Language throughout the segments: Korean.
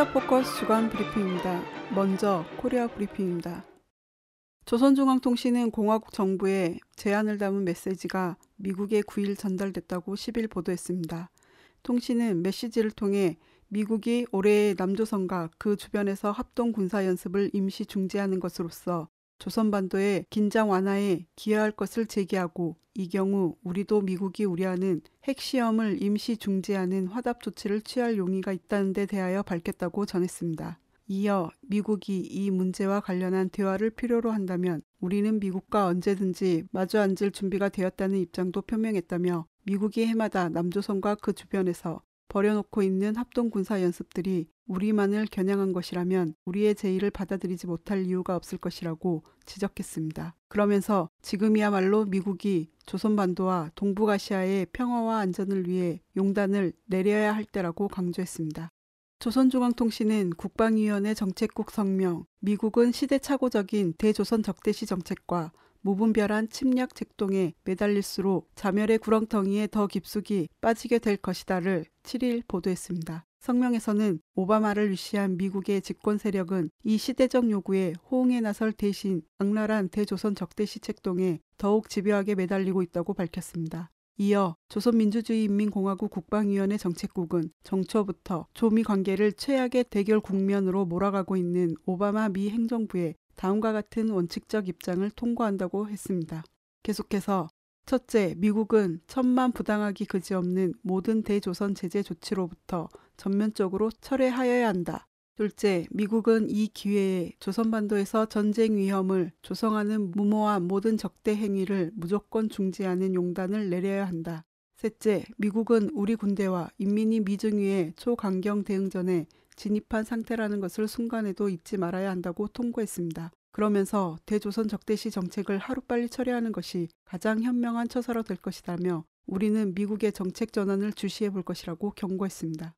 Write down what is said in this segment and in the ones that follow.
코리아 포커스 주간 브리핑입니다. 먼저 코리아 브리핑입니다. 조선중앙통신은 공화국 정부에 제안을 담은 메시지가 미국에 9일 전달됐다고 10일 보도했습니다. 통신은 메시지를 통해 미국이 올해 남조선과 그 주변에서 합동 군사 연습을 임시 중지하는 것으로서 조선반도의 긴장 완화에 기여할 것을 제기하고 이 경우 우리도 미국이 우려하는 핵시험을 임시 중지하는 화답 조치를 취할 용의가 있다는 데 대하여 밝혔다고 전했습니다. 이어 미국이 이 문제와 관련한 대화를 필요로 한다면 우리는 미국과 언제든지 마주 앉을 준비가 되었다는 입장도 표명했다며 미국이 해마다 남조선과 그 주변에서 벌여놓고 있는 합동 군사 연습들이 우리만을 겨냥한 것이라면 우리의 제의를 받아들이지 못할 이유가 없을 것이라고 지적했습니다. 그러면서 지금이야말로 미국이 조선반도와 동북아시아의 평화와 안전을 위해 용단을 내려야 할 때라고 강조했습니다. 조선중앙통신은 국방위원회 정책국 성명, 미국은 시대착오적인 대조선 적대시 정책과 무분별한 침략 책동에 매달릴수록 자멸의 구렁텅이에 더 깊숙이 빠지게 될 것이다를 7일 보도했습니다. 성명에서는 오바마를 위시한 미국의 집권 세력은 이 시대적 요구에 호응에 나설 대신 악랄한 대조선 적대 시 책동에 더욱 집요하게 매달리고 있다고 밝혔습니다. 이어 조선민주주의인민공화국 국방위원회 정책국은 정초부터 조미 관계를 최악의 대결 국면으로 몰아가고 있는 오바마 미 행정부의 다음과 같은 원칙적 입장을 통과한다고 했습니다. 계속해서 첫째, 미국은 천만 부당하기 그지없는 모든 대조선 제재 조치로부터 전면적으로 철회하여야 한다. 둘째, 미국은 이 기회에 조선반도에서 전쟁 위험을 조성하는 무모한 모든 적대 행위를 무조건 중지하는 용단을 내려야 한다. 셋째, 미국은 우리 군대와 인민이 미증위의 초강경 대응전에 진입한 상태라는 것을 순간에도 잊지 말아야 한다고 통고했습니다. 그러면서 대조선 적대시 정책을 하루빨리 처리하는 것이 가장 현명한 처사로 될 것이라며 우리는 미국의 정책 전환을 주시해 볼 것이라고 경고했습니다.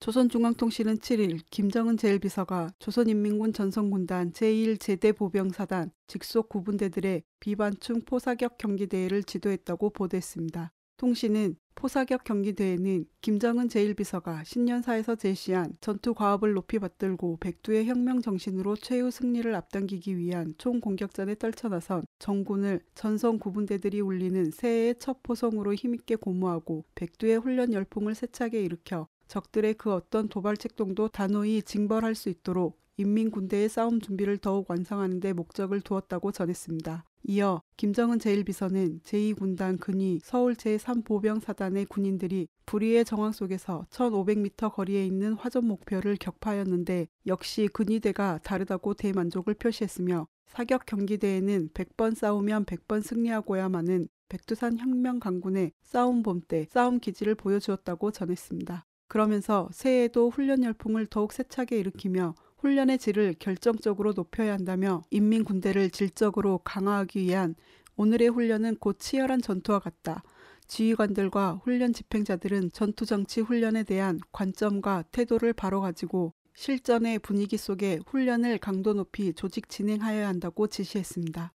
조선중앙통신은 7일 김정은 제1비서가 조선인민군 전성군단 제1제대 보병사단 직속 구분대들의 비반충 포사격 경기대회를 지도했다고 보도했습니다. 통신은 포사격 경기대회는 김정은 제1비서가 신년사에서 제시한 전투 과업을 높이 받들고 백두의 혁명 정신으로 최후 승리를 앞당기기 위한 총공격전에 떨쳐나선 정군을 전성 구분대들이 울리는 새해의 첫 포성으로 힘있게 고무하고 백두의 훈련 열풍을 세차게 일으켜 적들의 그 어떤 도발 책동도 단호히 징벌할 수 있도록 인민군대의 싸움 준비를 더욱 완성하는 데 목적을 두었다고 전했습니다. 이어 김정은 제1비서는 제2군단 근위 서울 제3보병사단의 군인들이 불의의 정황 속에서 1500m 거리에 있는 화전 목표를 격파하였는데 역시 근위대가 다르다고 대만족을 표시했으며 사격 경기대에는 100번 싸우면 100번 승리하고야마는 백두산 혁명 강군의 싸움 봄 때 싸움 기지를 보여주었다고 전했습니다. 그러면서 새해에도 훈련 열풍을 더욱 세차게 일으키며 훈련의 질을 결정적으로 높여야 한다며 인민 군대를 질적으로 강화하기 위한 오늘의 훈련은 곧 치열한 전투와 같다. 지휘관들과 훈련 집행자들은 전투 정치 훈련에 대한 관점과 태도를 바로 가지고 실전의 분위기 속에 훈련을 강도 높이 조직 진행하여야 한다고 지시했습니다.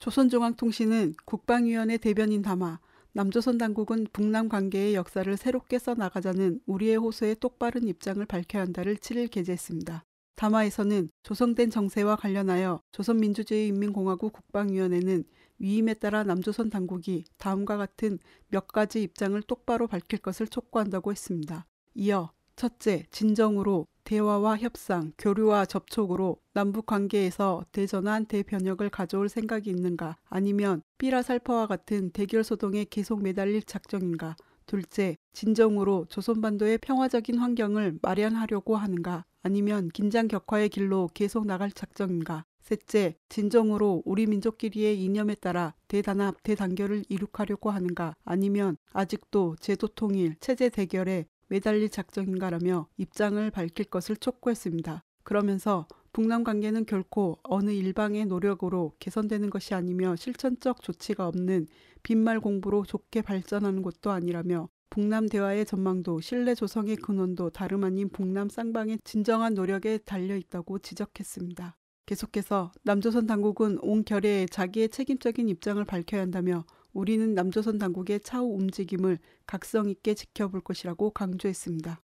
조선중앙통신은 국방위원회 대변인 담아 남조선 당국은 북남 관계의 역사를 새롭게 써나가자는 우리의 호소에 똑바른 입장을 밝혀야 한다를 7일 게재했습니다. 담화에서는 조성된 정세와 관련하여 조선민주주의인민공화국 국방위원회는 위임에 따라 남조선 당국이 다음과 같은 몇 가지 입장을 똑바로 밝힐 것을 촉구한다고 했습니다. 이어 첫째, 진정으로 대화와 협상, 교류와 접촉으로 남북 관계에서 대전환, 대변혁을 가져올 생각이 있는가? 아니면 삐라살퍼와 같은 대결 소동에 계속 매달릴 작정인가? 둘째, 진정으로 조선반도의 평화적인 환경을 마련하려고 하는가? 아니면 긴장 격화의 길로 계속 나갈 작정인가? 셋째, 진정으로 우리 민족끼리의 이념에 따라 대단합, 대단결을 이룩하려고 하는가? 아니면 아직도 제도 통일, 체제 대결에 매달릴 작정인가라며 입장을 밝힐 것을 촉구했습니다. 그러면서 북남 관계는 결코 어느 일방의 노력으로 개선되는 것이 아니며 실천적 조치가 없는 빈말 공부로 좋게 발전하는 것도 아니라며 북남 대화의 전망도 신뢰 조성의 근원도 다름 아닌 북남 쌍방의 진정한 노력에 달려 있다고 지적했습니다. 계속해서 남조선 당국은 온 결의에 자기의 책임적인 입장을 밝혀야 한다며 우리는 남조선 당국의 차후 움직임을 각성 있게 지켜볼 것이라고 강조했습니다.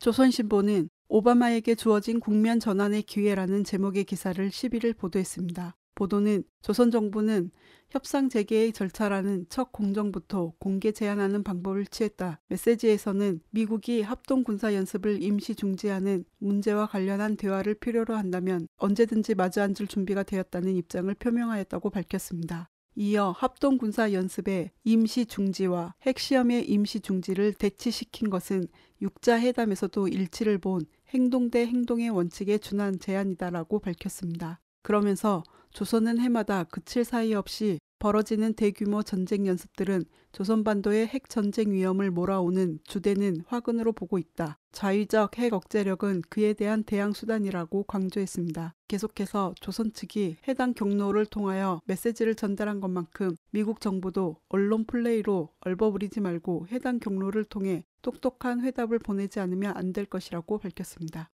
조선신보는 오바마에게 주어진 국면 전환의 기회라는 제목의 기사를 11일 보도했습니다. 보도는 조선 정부는 협상 재개의 절차라는 첫 공정부터 공개 제한하는 방법을 취했다. 메시지에서는 미국이 합동 군사 연습을 임시 중지하는 문제와 관련한 대화를 필요로 한다면 언제든지 마주 앉을 준비가 되었다는 입장을 표명하였다고 밝혔습니다. 이어 합동 군사 연습의 임시 중지와 핵시험의 임시 중지를 대치시킨 것은 육자 회담에서도 일치를 본 행동 대 행동의 원칙에 준한 제안이다라고 밝혔습니다. 그러면서 조선은 해마다 그칠 사이 없이 벌어지는 대규모 전쟁 연습들은 조선반도의 핵 전쟁 위험을 몰아오는 주대는 화근으로 보고 있다. 자위적 핵 억제력은 그에 대한 대항 수단이라고 강조했습니다. 계속해서 조선 측이 해당 경로를 통하여 메시지를 전달한 것만큼 미국 정부도 언론 플레이로 얼버무리지 말고 해당 경로를 통해 똑똑한 회답을 보내지 않으면 안 될 것이라고 밝혔습니다.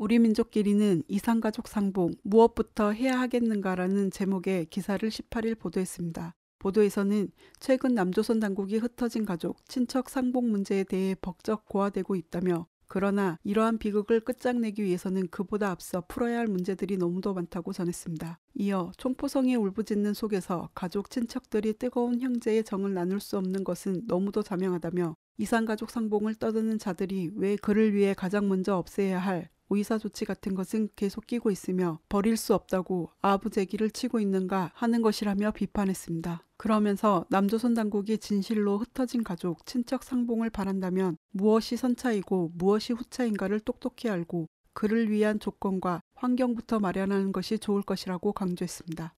우리 민족끼리는 이상가족 상봉 무엇부터 해야 하겠는가라는 제목의 기사를 18일 보도했습니다. 보도에서는 최근 남조선 당국이 흩어진 가족, 친척 상봉 문제에 대해 벅적 고화되고 있다며 그러나 이러한 비극을 끝장내기 위해서는 그보다 앞서 풀어야 할 문제들이 너무도 많다고 전했습니다. 이어 총포성의 울부짖는 속에서 가족 친척들이 뜨거운 형제의 정을 나눌 수 없는 것은 너무도 자명하다며 이상가족 상봉을 떠드는 자들이 왜 그를 위해 가장 먼저 없애야 할 의사 조치 같은 것은 계속 끼고 있으며 버릴 수 없다고 아부제기를 치고 있는가 하는 것이라며 비판했습니다. 그러면서 남조선 당국이 진실로 흩어진 가족, 친척 상봉을 바란다면 무엇이 선차이고 무엇이 후차인가를 똑똑히 알고 그를 위한 조건과 환경부터 마련하는 것이 좋을 것이라고 강조했습니다.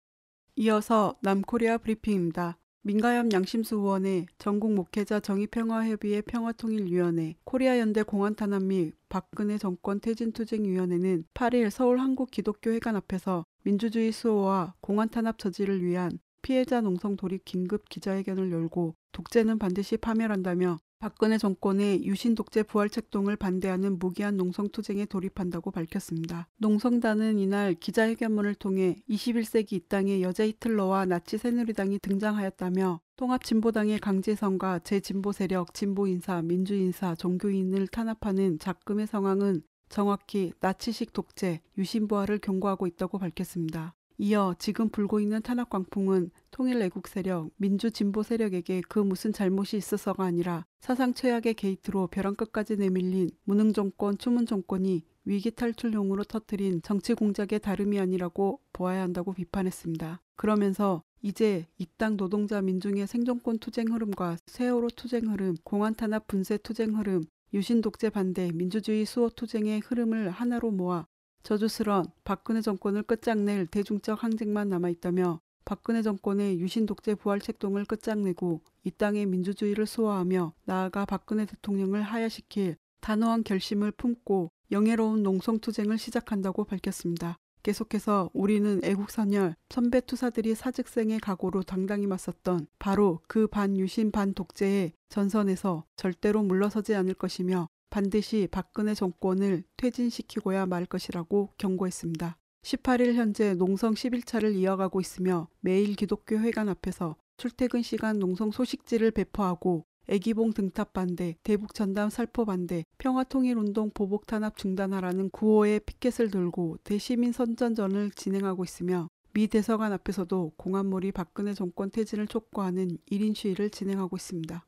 이어서 남코리아 브리핑입니다. 민가협 양심수 의원의 전국 목회자 정의평화협의회 평화통일위원회, 코리아연대 공안탄압 및 박근혜 정권 퇴진투쟁위원회는 8일 서울 한국기독교회관 앞에서 민주주의 수호와 공안탄압 저지를 위한 피해자 농성 돌입 긴급 기자회견을 열고 독재는 반드시 파멸한다며 박근혜 정권의 유신 독재 부활 책동을 반대하는 무기한 농성 투쟁에 돌입한다고 밝혔습니다. 농성단은 이날 기자회견문을 통해 21세기 이 땅에 여자 히틀러와 나치 새누리당이 등장하였다며 통합진보당의 강제성과 제진보 세력, 진보 인사, 민주 인사, 종교인을 탄압하는 작금의 상황은 정확히 나치식 독재, 유신부활을 경고하고 있다고 밝혔습니다. 이어 지금 불고 있는 탄압 광풍은 통일 애국 세력, 민주 진보 세력에게 그 무슨 잘못이 있어서가 아니라 사상 최악의 게이트로 벼랑 끝까지 내몰린 무능 정권, 추문 정권이 위기 탈출용으로 터뜨린 정치 공작에 다름이 아니라고 보아야 한다고 비판했습니다. 그러면서 이제 이땅 노동자 민중의 생존권 투쟁 흐름과 세월호 투쟁 흐름, 공안 탄압 분쇄 투쟁 흐름, 유신 독재 반대, 민주주의 수호 투쟁의 흐름을 하나로 모아 저주스런 박근혜 정권을 끝장낼 대중적 항쟁만 남아있다며 박근혜 정권의 유신 독재 부활 책동을 끝장내고 이 땅의 민주주의를 소화하며 나아가 박근혜 대통령을 하야시킬 단호한 결심을 품고 영예로운 농성투쟁을 시작한다고 밝혔습니다. 계속해서 우리는 애국선열 선배 투사들이 사직생의 각오로 당당히 맞섰던 바로 그 반유신 반독재의 전선에서 절대로 물러서지 않을 것이며 반드시 박근혜 정권을 퇴진시키고야 말 것이라고 경고했습니다. 18일 현재 농성 11차를 이어가고 있으며 매일 기독교 회관 앞에서 출퇴근 시간 농성 소식지를 배포하고 애기봉 등탑 반대, 대북 전담 살포 반대, 평화통일운동 보복 탄압 중단하라는 구호의 피켓을 들고 대시민 선전전을 진행하고 있으며 미 대서관 앞에서도 공안몰이 박근혜 정권 퇴진을 촉구하는 1인 시위를 진행하고 있습니다.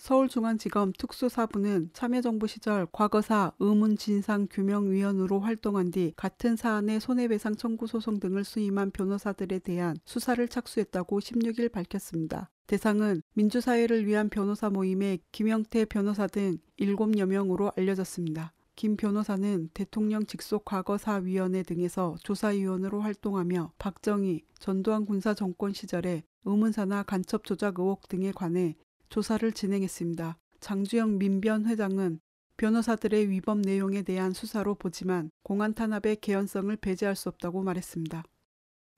서울중앙지검 특수사부는 참여정부 시절 과거사 의문진상규명위원으로 활동한 뒤 같은 사안의 손해배상 청구 소송 등을 수임한 변호사들에 대한 수사를 착수했다고 16일 밝혔습니다. 대상은 민주사회를 위한 변호사 모임의 김영태 변호사 등 7여 명으로 알려졌습니다. 김 변호사는 대통령 직속 과거사위원회 등에서 조사위원으로 활동하며 박정희, 전두환 군사 정권 시절에 의문사나 간첩 조작 의혹 등에 관해 조사를 진행했습니다. 장주영 민변 회장은 변호사들의 위법 내용에 대한 수사로 보지만 공안 탄압의 개연성을 배제할 수 없다고 말했습니다.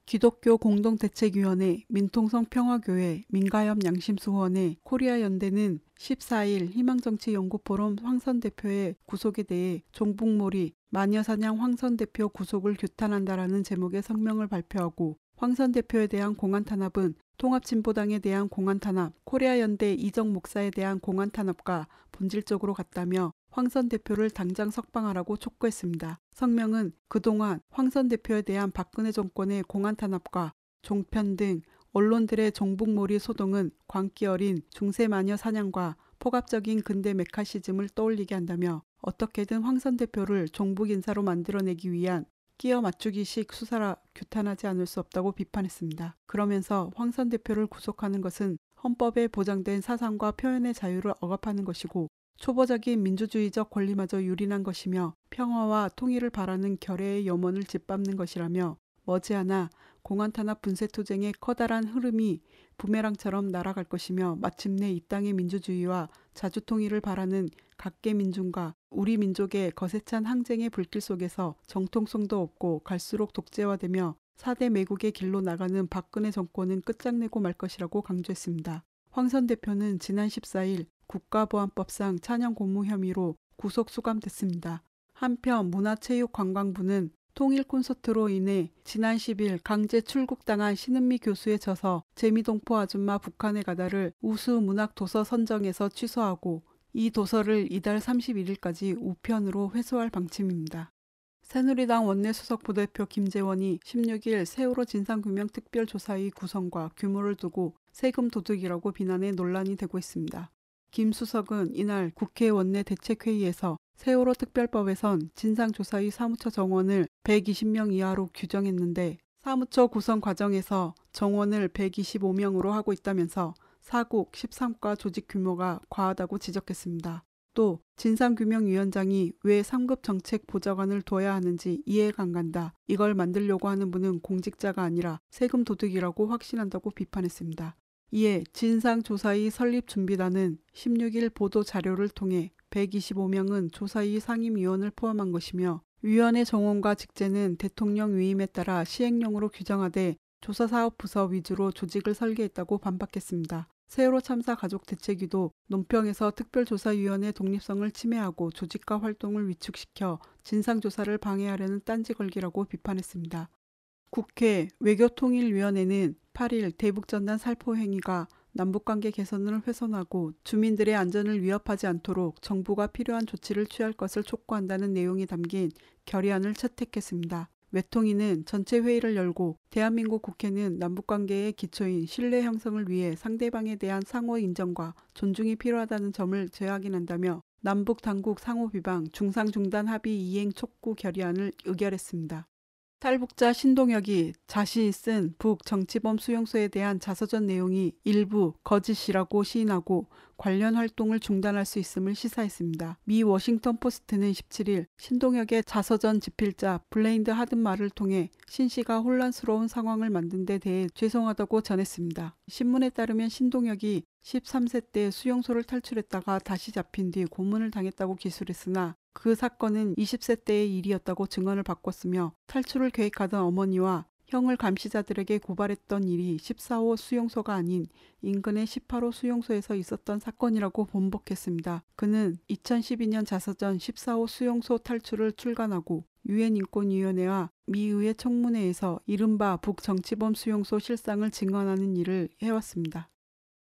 기독교 공동대책위원회, 민통성 평화교회, 민가협 양심수원회, 코리아연대는 14일 희망정치연구포럼 황선 대표의 구속에 대해 종북몰이 마녀사냥 황선 대표 구속을 규탄한다라는 제목의 성명을 발표하고 황선 대표에 대한 공안 탄압은 통합진보당에 대한 공안 탄압, 코리아 연대 이정 목사에 대한 공안 탄압과 본질적으로 같다며 황선 대표를 당장 석방하라고 촉구했습니다. 성명은 그동안 황선 대표에 대한 박근혜 정권의 공안 탄압과 종편 등 언론들의 종북몰이 소동은 광기 어린 중세 마녀 사냥과 포갑적인 근대 메카시즘을 떠올리게 한다며 어떻게든 황선 대표를 종북 인사로 만들어내기 위한 끼어 맞추기식 수사라 규탄하지 않을 수 없다고 비판했습니다. 그러면서 황선 대표를 구속하는 것은 헌법에 보장된 사상과 표현의 자유를 억압하는 것이고 초보적인 민주주의적 권리마저 유린한 것이며 평화와 통일을 바라는 결의의 염원을 짓밟는 것이라며 머지않아 공안 탄압 분쇄 투쟁의 커다란 흐름이 부메랑처럼 날아갈 것이며 마침내 이 땅의 민주주의와 자주통일을 바라는 각계 민중과 우리 민족의 거세찬 항쟁의 불길 속에서 정통성도 없고 갈수록 독재화되며 4대 매국의 길로 나가는 박근혜 정권은 끝장내고 말 것이라고 강조했습니다. 황선 대표는 지난 14일 국가보안법상 찬양 공무 혐의로 구속 수감됐습니다. 한편 문화체육관광부는 통일 콘서트로 인해 지난 10일 강제 출국당한 신은미 교수에 져서 재미동포 아줌마 북한에 가다를 우수 문학 도서 선정에서 취소하고 이 도서를 이달 31일까지 우편으로 회수할 방침입니다. 새누리당 원내수석 부대표 김재원이 16일 세월호 진상규명 특별조사의 구성과 규모를 두고 세금 도둑이라고 비난해 논란이 되고 있습니다. 김 수석은 이날 국회 원내 대책회의에서 세월호 특별법에선 진상조사의 사무처 정원을 120명 이하로 규정했는데 사무처 구성 과정에서 정원을 125명으로 하고 있다면서 사국 13과 조직 규모가 과하다고 지적했습니다. 또 진상규명위원장이 왜 3급 정책 보좌관을 둬야 하는지 이해가 안 간다. 이걸 만들려고 하는 분은 공직자가 아니라 세금 도둑이라고 확신한다고 비판했습니다. 이에 진상조사위 설립준비단은 16일 보도 자료를 통해 125명은 조사위 상임위원을 포함한 것이며 위원회 정원과 직제는 대통령 위임에 따라 시행령으로 규정하되 조사사업부서 위주로 조직을 설계했다고 반박했습니다. 세월호 참사 가족 대책위도 논평에서 특별조사위원회 독립성을 침해하고 조직과 활동을 위축시켜 진상조사를 방해하려는 딴지 걸기라고 비판했습니다. 국회 외교통일위원회는 8일 대북전단 살포 행위가 남북관계 개선을 훼손하고 주민들의 안전을 위협하지 않도록 정부가 필요한 조치를 취할 것을 촉구한다는 내용이 담긴 결의안을 채택했습니다. 외통위는 전체 회의를 열고 대한민국 국회는 남북관계의 기초인 신뢰 형성을 위해 상대방에 대한 상호 인정과 존중이 필요하다는 점을 재확인한다며 남북 당국 상호 비방 중상 중단 합의 이행 촉구 결의안을 의결했습니다. 탈북자 신동혁이 자신이 쓴 북 정치범 수용소에 대한 자서전 내용이 일부 거짓이라고 시인하고 관련 활동을 중단할 수 있음을 시사했습니다. 미 워싱턴 포스트는 17일 신동혁의 자서전 집필자 블레인 하든 말을 통해 신 씨가 혼란스러운 상황을 만든 데 대해 죄송하다고 전했습니다. 신문에 따르면 신동혁이 13세 때 수용소를 탈출했다가 다시 잡힌 뒤 고문을 당했다고 기술했으나 그 사건은 20세 때의 일이었다고 증언을 바꿨으며 탈출을 계획하던 어머니와 형을 감시자들에게 고발했던 일이 14호 수용소가 아닌 인근의 18호 수용소에서 있었던 사건이라고 번복했습니다. 그는 2012년 자서전 14호 수용소 탈출을 출간하고 유엔 인권위원회와 미의회 청문회에서 이른바 북정치범 수용소 실상을 증언하는 일을 해왔습니다.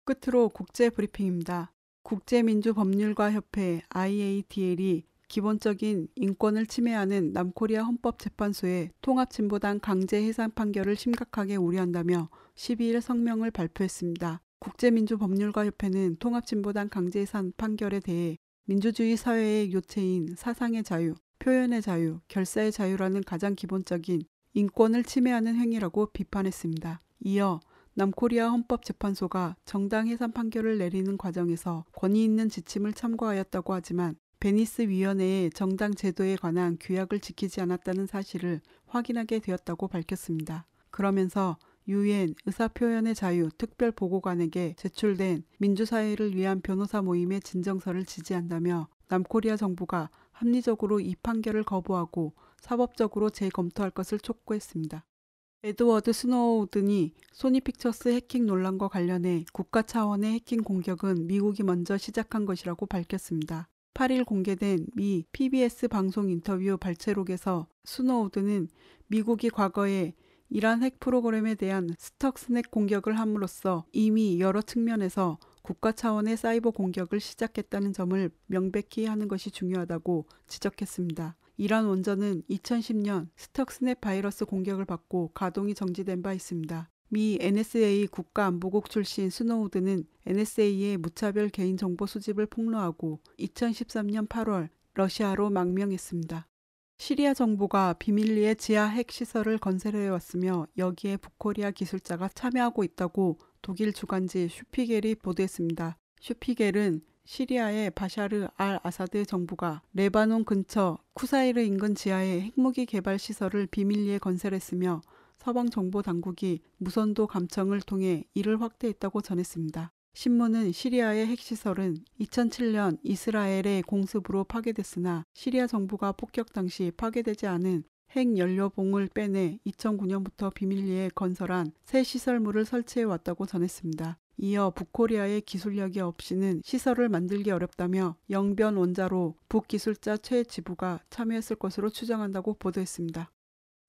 끝으로 국제 브리핑입니다. 국제민주법률가 협회 IATL이 기본적인 인권을 침해하는 남코리아 헌법재판소의 통합진보당 강제 해산 판결을 심각하게 우려한다며 12일 성명을 발표했습니다. 국제민주법률가협회는 통합진보당 강제 해산 판결에 대해 민주주의 사회의 요체인 사상의 자유, 표현의 자유, 결사의 자유라는 가장 기본적인 인권을 침해하는 행위라고 비판했습니다. 이어 남코리아 헌법재판소가 정당 해산 판결을 내리는 과정에서 권위 있는 지침을 참고하였다고 하지만 베니스 위원회의 정당 제도에 관한 규약을 지키지 않았다는 사실을 확인하게 되었다고 밝혔습니다. 그러면서 유엔 의사표현의 자유 특별보고관에게 제출된 민주사회를 위한 변호사 모임의 진정서를 지지한다며 남코리아 정부가 합리적으로 이 판결을 거부하고 사법적으로 재검토할 것을 촉구했습니다. 에드워드 스노우든이 소니픽처스 해킹 논란과 관련해 국가 차원의 해킹 공격은 미국이 먼저 시작한 것이라고 밝혔습니다. 8일 공개된 미 PBS 방송 인터뷰 발췌록에서 스노우든은 미국이 과거에 이란 핵 프로그램에 대한 스톡스넷 공격을 함으로써 이미 여러 측면에서 국가 차원의 사이버 공격을 시작했다는 점을 명백히 하는 것이 중요하다고 지적했습니다. 이란 원전은 2010년 스톡스넷 바이러스 공격을 받고 가동이 정지된 바 있습니다. 미 NSA 국가안보국 출신 스노우든은 NSA의 무차별 개인정보 수집을 폭로하고 2013년 8월 러시아로 망명했습니다. 시리아 정부가 비밀리에 지하 핵 시설을 건설해 왔으며 여기에 북코리아 기술자가 참여하고 있다고 독일 주간지 슈피겔이 보도했습니다. 슈피겔은 시리아의 바샤르 알 아사드 정부가 레바논 근처 쿠사이르 인근 지하에 핵무기 개발 시설을 비밀리에 건설했으며 서방 정보 당국이 무선 도감청을 통해 이를 확인했다고 전했습니다. 신문은 시리아의 핵시설은 2007년 이스라엘의 공습으로 파괴됐으나 시리아 정부가 폭격 당시 파괴되지 않은 핵 연료봉을 빼내 2009년부터 비밀리에 건설한 새 시설물을 설치해 왔다고 전했습니다. 이어 북코리아의 기술력이 없이는 시설을 만들기 어렵다며 영변 원자로 북기술자 최 지부가 참여했을 것으로 추정한다고 보도했습니다.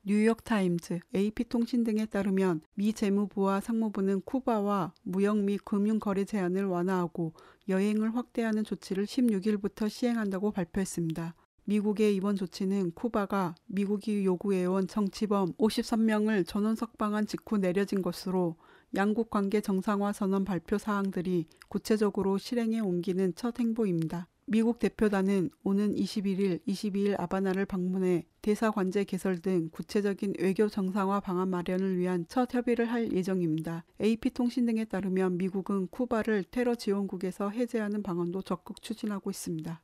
뉴욕타임즈, AP통신 등에 따르면 미 재무부와 상무부는 쿠바와 무역 및 금융 거래 제한을 완화하고 여행을 확대하는 조치를 16일부터 시행한다고 발표했습니다. 미국의 이번 조치는 쿠바가 미국이 요구해온 정치범 53명을 전원 석방한 직후 내려진 것으로 양국 관계 정상화 선언 발표 사항들이 구체적으로 실행에 옮기는 첫 행보입니다. 미국 대표단은 오는 21일, 22일 아바나를 방문해 대사 관제 개설 등 구체적인 외교 정상화 방안 마련을 위한 첫 협의를 할 예정입니다. AP통신 등에 따르면 미국은 쿠바를 테러 지원국에서 해제하는 방안도 적극 추진하고 있습니다.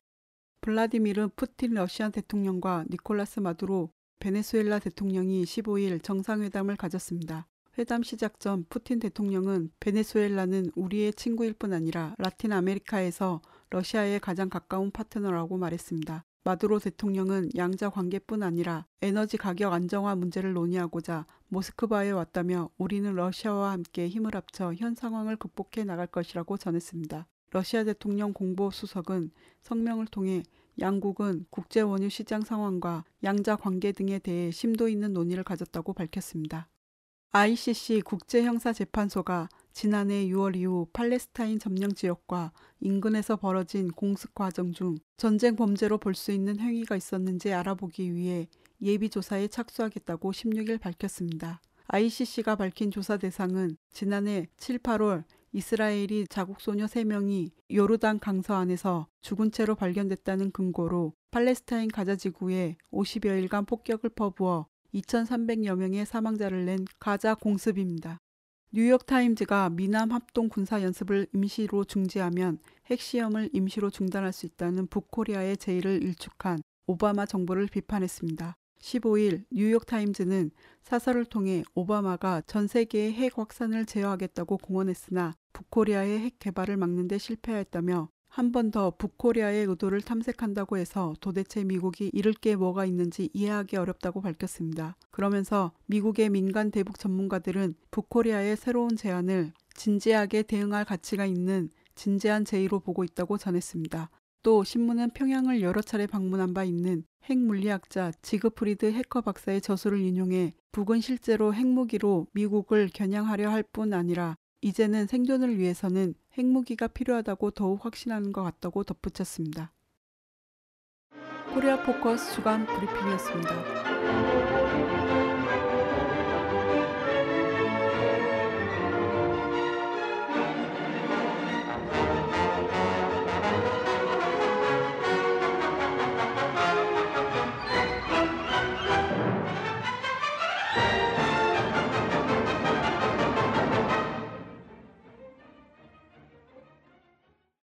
블라디미르 푸틴 러시아 대통령과 니콜라스 마두로 베네수엘라 대통령이 15일 정상회담을 가졌습니다. 회담 시작 전 푸틴 대통령은 베네수엘라는 우리의 친구일 뿐 아니라 라틴 아메리카에서 러시아의 가장 가까운 파트너라고 말했습니다. 마두로 대통령은 양자 관계뿐 아니라 에너지 가격 안정화 문제를 논의하고자 모스크바에 왔다며 우리는 러시아와 함께 힘을 합쳐 현 상황을 극복해 나갈 것이라고 전했습니다. 러시아 대통령 공보 수석은 성명을 통해 양국은 국제 원유 시장 상황과 양자 관계 등에 대해 심도 있는 논의를 가졌다고 밝혔습니다. ICC 국제형사재판소가 지난해 6월 이후 팔레스타인 점령 지역과 인근에서 벌어진 공습 과정 중 전쟁 범죄로 볼 수 있는 행위가 있었는지 알아보기 위해 예비 조사에 착수하겠다고 16일 밝혔습니다. ICC가 밝힌 조사 대상은 지난해 7, 8월 이스라엘이 자국 소녀 3명이 요르단 강서 안에서 죽은 채로 발견됐다는 근거로 팔레스타인 가자 지구에 50여일간 폭격을 퍼부어 2,300여 명의 사망자를 낸 가자 공습입니다. 뉴욕타임즈가 미남 합동 군사 연습을 임시로 중지하면 핵시험을 임시로 중단할 수 있다는 북코리아의 제의를 일축한 오바마 정부를 비판했습니다. 15일 뉴욕타임즈는 사설을 통해 오바마가 전 세계의 핵 확산을 제어하겠다고 공언했으나 북코리아의 핵 개발을 막는 데 실패하였다며 한 번 더 북코리아의 의도를 탐색한다고 해서 도대체 미국이 잃을 게 뭐가 있는지 이해하기 어렵다고 밝혔습니다. 그러면서 미국의 민간 대북 전문가들은 북코리아의 새로운 제안을 진지하게 대응할 가치가 있는 진지한 제의로 보고 있다고 전했습니다. 또 신문은 평양을 여러 차례 방문한 바 있는 핵물리학자 지그프리드 해커 박사의 저술을 인용해 북은 실제로 핵무기로 미국을 겨냥하려 할 뿐 아니라 이제는 생존을 위해서는 핵무기가 필요하다고 더욱 확신하는 것 같다고 덧붙였습니다. 코리아 포커스 주간 브리핑이었습니다.